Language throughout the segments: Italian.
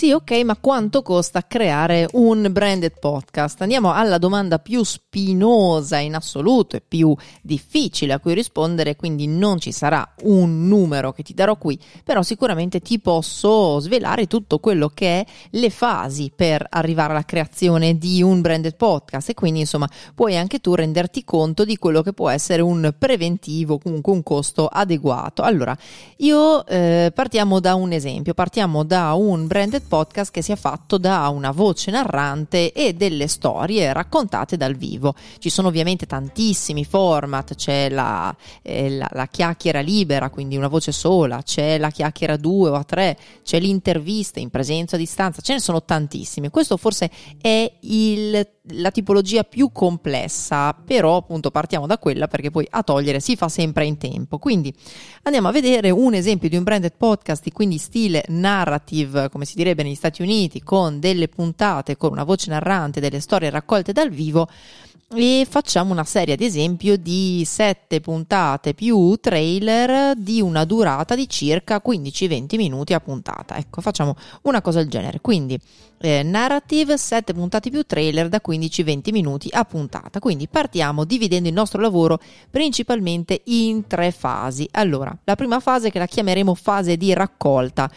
Sì, ok, ma quanto costa creare un branded podcast? Andiamo alla domanda più spinosa in assoluto e più difficile a cui rispondere, quindi non ci sarà un numero che ti darò qui, però sicuramente ti posso svelare tutto quello che è le fasi per arrivare alla creazione di un branded podcast e quindi insomma puoi anche tu renderti conto di quello che può essere un preventivo, comunque un costo adeguato. Allora, io eh, partiamo da un esempio, partiamo da un branded podcast che sia fatto da una voce narrante e delle storie raccontate dal vivo. Ci sono ovviamente tantissimi format, c'è la, eh, la, la chiacchiera libera, quindi una voce sola, c'è la chiacchiera a due o a tre, c'è l'intervista in presenza a distanza, ce ne sono tantissimi. Questo forse è il la tipologia più complessa, però appunto partiamo da quella perché poi a togliere si fa sempre in tempo. Quindi andiamo a vedere un esempio di un branded podcast, quindi stile narrative, come si direbbe negli Stati Uniti, con delle puntate, con una voce narrante, delle storie raccolte dal vivo e facciamo una serie ad esempio di sette puntate più trailer di una durata di circa 15-20 minuti a puntata. Ecco, facciamo una cosa del genere. Quindi eh, narrative, sette puntate più trailer da 15-20 minuti a puntata. Quindi partiamo dividendo il nostro lavoro principalmente in tre fasi. Allora, la prima fase che la chiameremo fase di raccolta.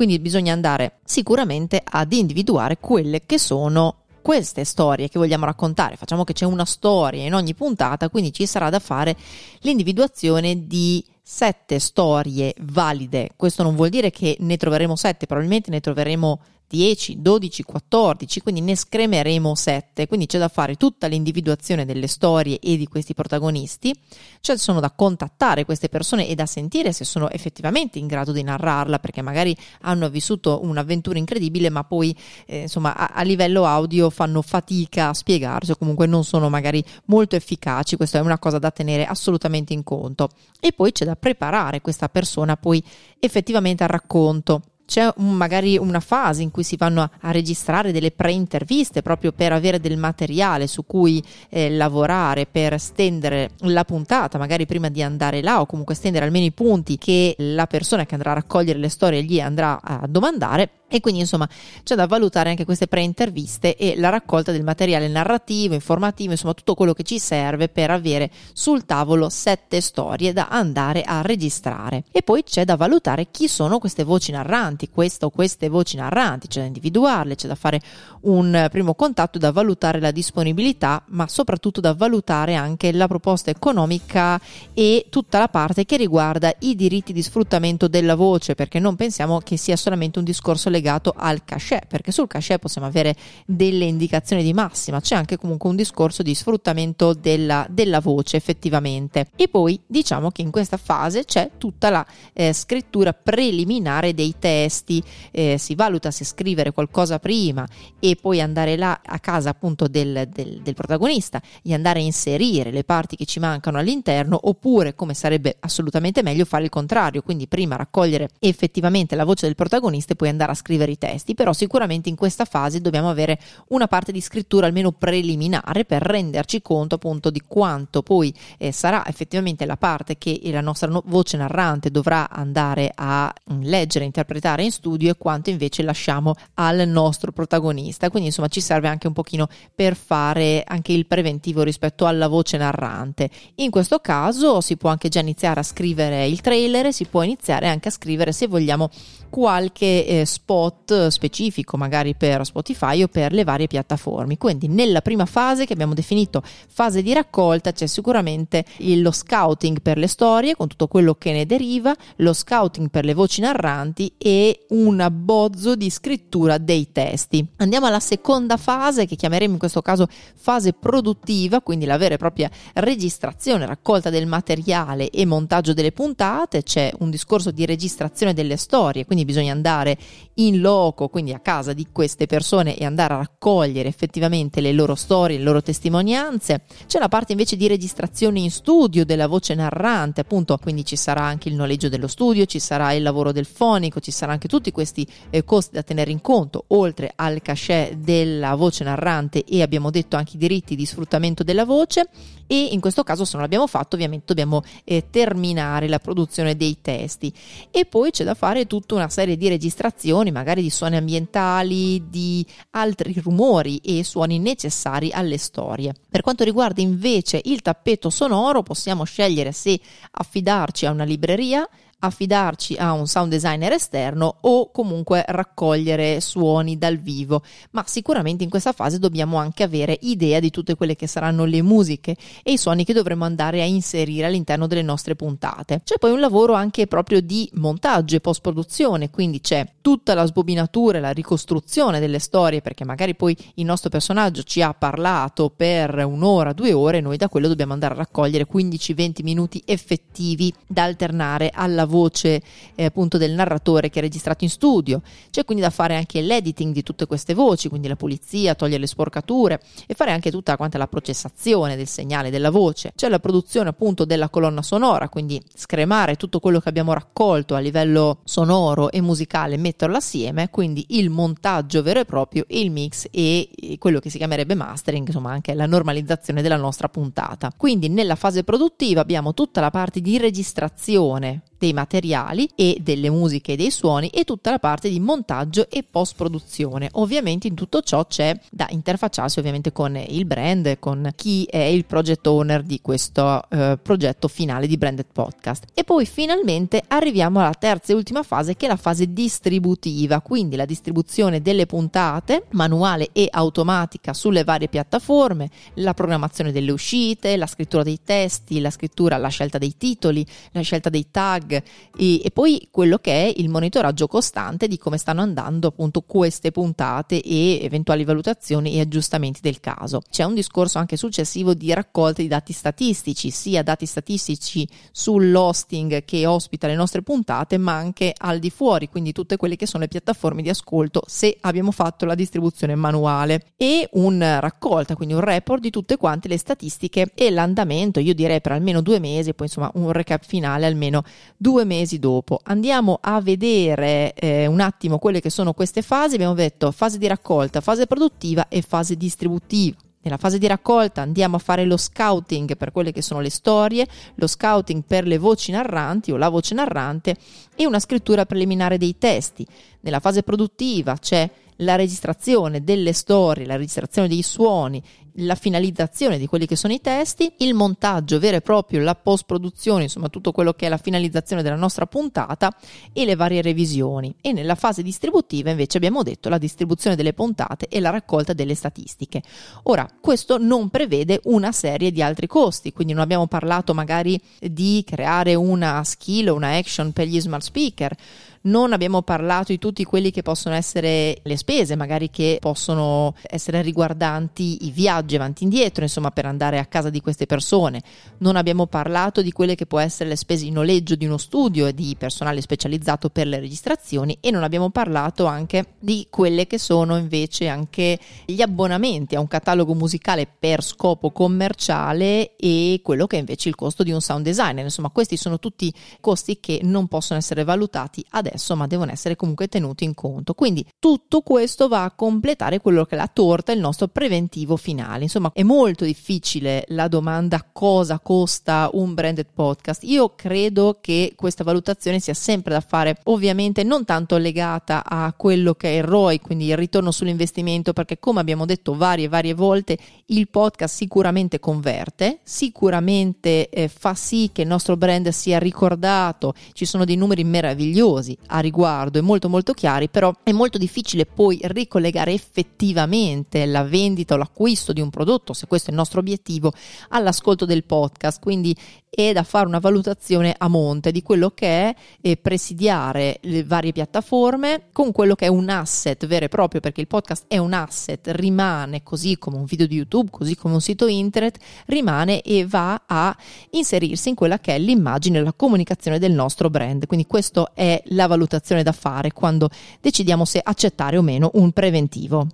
Quindi bisogna andare sicuramente ad individuare quelle che sono queste storie che vogliamo raccontare. Facciamo che c'è una storia in ogni puntata, quindi ci sarà da fare l'individuazione di sette storie valide. Questo non vuol dire che ne troveremo sette, probabilmente ne troveremo 10, 12, 14, quindi ne scremeremo 7, quindi c'è da fare tutta l'individuazione delle storie e di questi protagonisti, cioè sono da contattare queste persone e da sentire se sono effettivamente in grado di narrarla, perché magari hanno vissuto un'avventura incredibile, ma poi eh, insomma a, a, livello audio fanno fatica a spiegarsi o comunque non sono magari molto efficaci, questa è una cosa da tenere assolutamente in conto. E poi c'è da preparare questa persona poi effettivamente al racconto c'è un, magari una fase in cui si vanno a, a, registrare delle pre-interviste proprio per avere del materiale su cui eh, lavorare, per stendere la puntata, magari prima di andare là o comunque stendere almeno i punti che la persona che andrà a raccogliere le storie gli andrà a domandare e quindi insomma c'è da valutare anche queste pre-interviste e la raccolta del materiale narrativo, informativo, insomma tutto quello che ci serve per avere sul tavolo sette storie da andare a registrare. E poi c'è da valutare chi sono queste voci narranti, queste o queste voci narranti, c'è da individuarle, c'è da fare un primo contatto, da valutare la disponibilità, ma soprattutto da valutare anche la proposta economica e tutta la parte che riguarda i diritti di sfruttamento della voce, perché non pensiamo che sia solamente un discorso legato legato al cachet, perché sul cachet possiamo avere delle indicazioni di massima, c'è anche comunque un discorso di sfruttamento della, della voce effettivamente. E poi diciamo che in questa fase c'è tutta la eh, scrittura preliminare dei testi, eh, si valuta se scrivere qualcosa prima e poi andare là a casa appunto del, del, del protagonista e andare a inserire le parti che ci mancano all'interno oppure come sarebbe assolutamente meglio fare il contrario, quindi prima raccogliere effettivamente la voce del protagonista e poi andare a scrivere scrivere i testi, però sicuramente in questa fase dobbiamo avere una parte di scrittura almeno preliminare per renderci conto appunto di quanto poi eh, sarà effettivamente la parte che la nostra no- voce narrante dovrà andare a mm, leggere, interpretare in studio e quanto invece lasciamo al nostro protagonista. Quindi insomma ci serve anche un pochino per fare anche il preventivo rispetto alla voce narrante. In questo caso si può anche già iniziare a scrivere il trailer, si può iniziare anche a scrivere se vogliamo qualche eh, spot spot specifico magari per Spotify o per le varie piattaforme. Quindi nella prima fase che abbiamo definito fase di raccolta c'è sicuramente lo scouting per le storie con tutto quello che ne deriva, lo scouting per le voci narranti e un abbozzo di scrittura dei testi. Andiamo alla seconda fase che chiameremo in questo caso fase produttiva, quindi la vera e propria registrazione, raccolta del materiale e montaggio delle puntate, c'è un discorso di registrazione delle storie, quindi bisogna andare in loco, quindi a casa di queste persone e andare a raccogliere effettivamente le loro storie, le loro testimonianze. C'è la parte invece di registrazione in studio della voce narrante, appunto, quindi ci sarà anche il noleggio dello studio, ci sarà il lavoro del fonico, ci saranno anche tutti questi eh, costi da tenere in conto, oltre al cachet della voce narrante e abbiamo detto anche i diritti di sfruttamento della voce e in questo caso se non l'abbiamo fatto ovviamente dobbiamo eh, terminare la produzione dei testi e poi c'è da fare tutta una serie di registrazioni magari di suoni ambientali, di altri rumori e suoni necessari alle storie. Per quanto riguarda invece il tappeto sonoro, possiamo scegliere se affidarci a una libreria affidarci a un sound designer esterno o comunque raccogliere suoni dal vivo, ma sicuramente in questa fase dobbiamo anche avere idea di tutte quelle che saranno le musiche e i suoni che dovremo andare a inserire all'interno delle nostre puntate. C'è poi un lavoro anche proprio di montaggio e post produzione, quindi c'è tutta la sbobinatura e la ricostruzione delle storie perché magari poi il nostro personaggio ci ha parlato per un'ora, due ore e noi da quello dobbiamo andare a raccogliere 15-20 minuti effettivi da alternare al lavoro voce eh, appunto del narratore che è registrato in studio. C'è quindi da fare anche l'editing di tutte queste voci, quindi la pulizia, togliere le sporcature e fare anche tutta quanta la processazione del segnale della voce. C'è la produzione appunto della colonna sonora, quindi scremare tutto quello che abbiamo raccolto a livello sonoro e musicale, metterlo assieme, quindi il montaggio vero e proprio, il mix e quello che si chiamerebbe mastering, insomma anche la normalizzazione della nostra puntata. Quindi nella fase produttiva abbiamo tutta la parte di registrazione dei materiali e delle musiche e dei suoni e tutta la parte di montaggio e post produzione. Ovviamente in tutto ciò c'è da interfacciarsi ovviamente con il brand, con chi è il project owner di questo eh, progetto finale di Branded Podcast. E poi finalmente arriviamo alla terza e ultima fase che è la fase distributiva, quindi la distribuzione delle puntate manuale e automatica sulle varie piattaforme, la programmazione delle uscite, la scrittura dei testi, la scrittura, la scelta dei titoli, la scelta dei tag e, e, poi quello che è il monitoraggio costante di come stanno andando appunto queste puntate e eventuali valutazioni e aggiustamenti del caso. C'è un discorso anche successivo di raccolta di dati statistici, sia dati statistici sull'hosting che ospita le nostre puntate, ma anche al di fuori, quindi tutte quelle che sono le piattaforme di ascolto se abbiamo fatto la distribuzione manuale e un raccolta, quindi un report di tutte quante le statistiche e l'andamento, io direi per almeno due mesi, poi insomma un recap finale almeno due mesi dopo. Andiamo a vedere eh, un attimo quelle che sono queste fasi. Abbiamo detto fase di raccolta, fase produttiva e fase distributiva. Nella fase di raccolta andiamo a fare lo scouting per quelle che sono le storie, lo scouting per le voci narranti o la voce narrante e una scrittura preliminare dei testi. Nella fase produttiva c'è la registrazione delle storie, la registrazione dei suoni, la finalizzazione di quelli che sono i testi, il montaggio vero e proprio, la post produzione, insomma tutto quello che è la finalizzazione della nostra puntata e le varie revisioni. E nella fase distributiva invece abbiamo detto la distribuzione delle puntate e la raccolta delle statistiche. Ora, questo non prevede una serie di altri costi, quindi non abbiamo parlato magari di creare una skill o una action per gli smart speaker non abbiamo parlato di tutti quelli che possono essere le spese, magari che possono essere riguardanti i viaggi avanti e indietro, insomma, per andare a casa di queste persone. Non abbiamo parlato di quelle che può essere le spese in noleggio di uno studio e di personale specializzato per le registrazioni e non abbiamo parlato anche di quelle che sono invece anche gli abbonamenti a un catalogo musicale per scopo commerciale e quello che è invece il costo di un sound designer. Insomma, questi sono tutti costi che non possono essere valutati adesso adesso, ma devono essere comunque tenuti in conto. Quindi tutto questo va a completare quello che è la torta, il nostro preventivo finale. Insomma, è molto difficile la domanda cosa costa un branded podcast. Io credo che questa valutazione sia sempre da fare, ovviamente non tanto legata a quello che è il ROI, quindi il ritorno sull'investimento, perché come abbiamo detto varie varie volte, il podcast sicuramente converte, sicuramente eh, fa sì che il nostro brand sia ricordato, ci sono dei numeri meravigliosi a riguardo e molto molto chiari, però è molto difficile poi ricollegare effettivamente la vendita o l'acquisto di un prodotto, se questo è il nostro obiettivo, all'ascolto del podcast. Quindi è da fare una valutazione a monte di quello che è presidiare le varie piattaforme con quello che è un asset vero e proprio, perché il podcast è un asset, rimane così come un video di YouTube, così come un sito internet, rimane e va a inserirsi in quella che è l'immagine, la comunicazione del nostro brand. Quindi questa è la valutazione da fare quando decidiamo se accettare o meno un preventivo.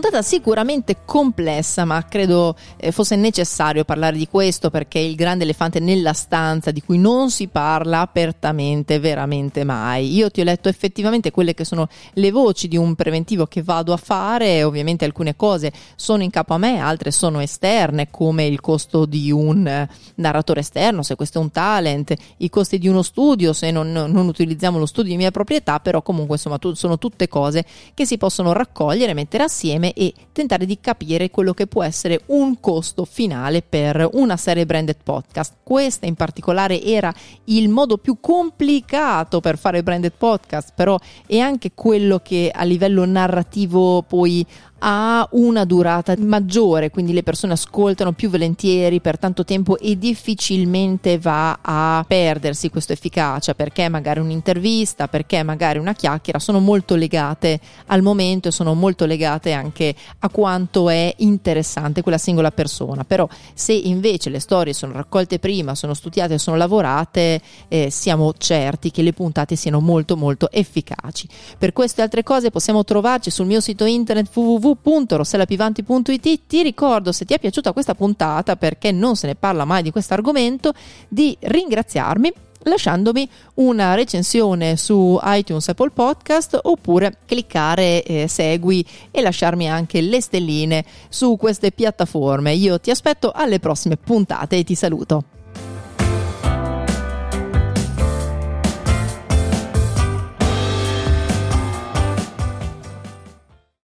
Puntata sicuramente complessa, ma credo eh, fosse necessario parlare di questo perché il grande elefante nella stanza di cui non si parla apertamente veramente mai. Io ti ho letto effettivamente quelle che sono le voci di un preventivo che vado a fare, ovviamente alcune cose sono in capo a me, altre sono esterne, come il costo di un eh, narratore esterno, se questo è un talent, i costi di uno studio, se non, non utilizziamo lo studio di mia proprietà, però comunque insomma tu, sono tutte cose che si possono raccogliere, mettere assieme insieme e tentare di capire quello che può essere un costo finale per una serie branded podcast. Questa in particolare era il modo più complicato per fare branded podcast, però è anche quello che a livello narrativo poi ha una durata maggiore, quindi le persone ascoltano più volentieri per tanto tempo e difficilmente va a perdersi questa efficacia perché magari un'intervista, perché magari una chiacchiera sono molto legate al momento e sono molto legate anche a quanto è interessante quella singola persona. Però se invece le storie sono raccolte prima, sono studiate, sono lavorate, eh, siamo certi che le puntate siano molto molto efficaci. Per queste altre cose possiamo trovarci sul mio sito internet www www.rossellapivanti.it. Ti ricordo, se ti è piaciuta questa puntata, perché non se ne parla mai di questo argomento, di ringraziarmi lasciandomi una recensione su iTunes Apple Podcast oppure cliccare eh, segui e lasciarmi anche le stelline su queste piattaforme. Io ti aspetto alle prossime puntate e ti saluto.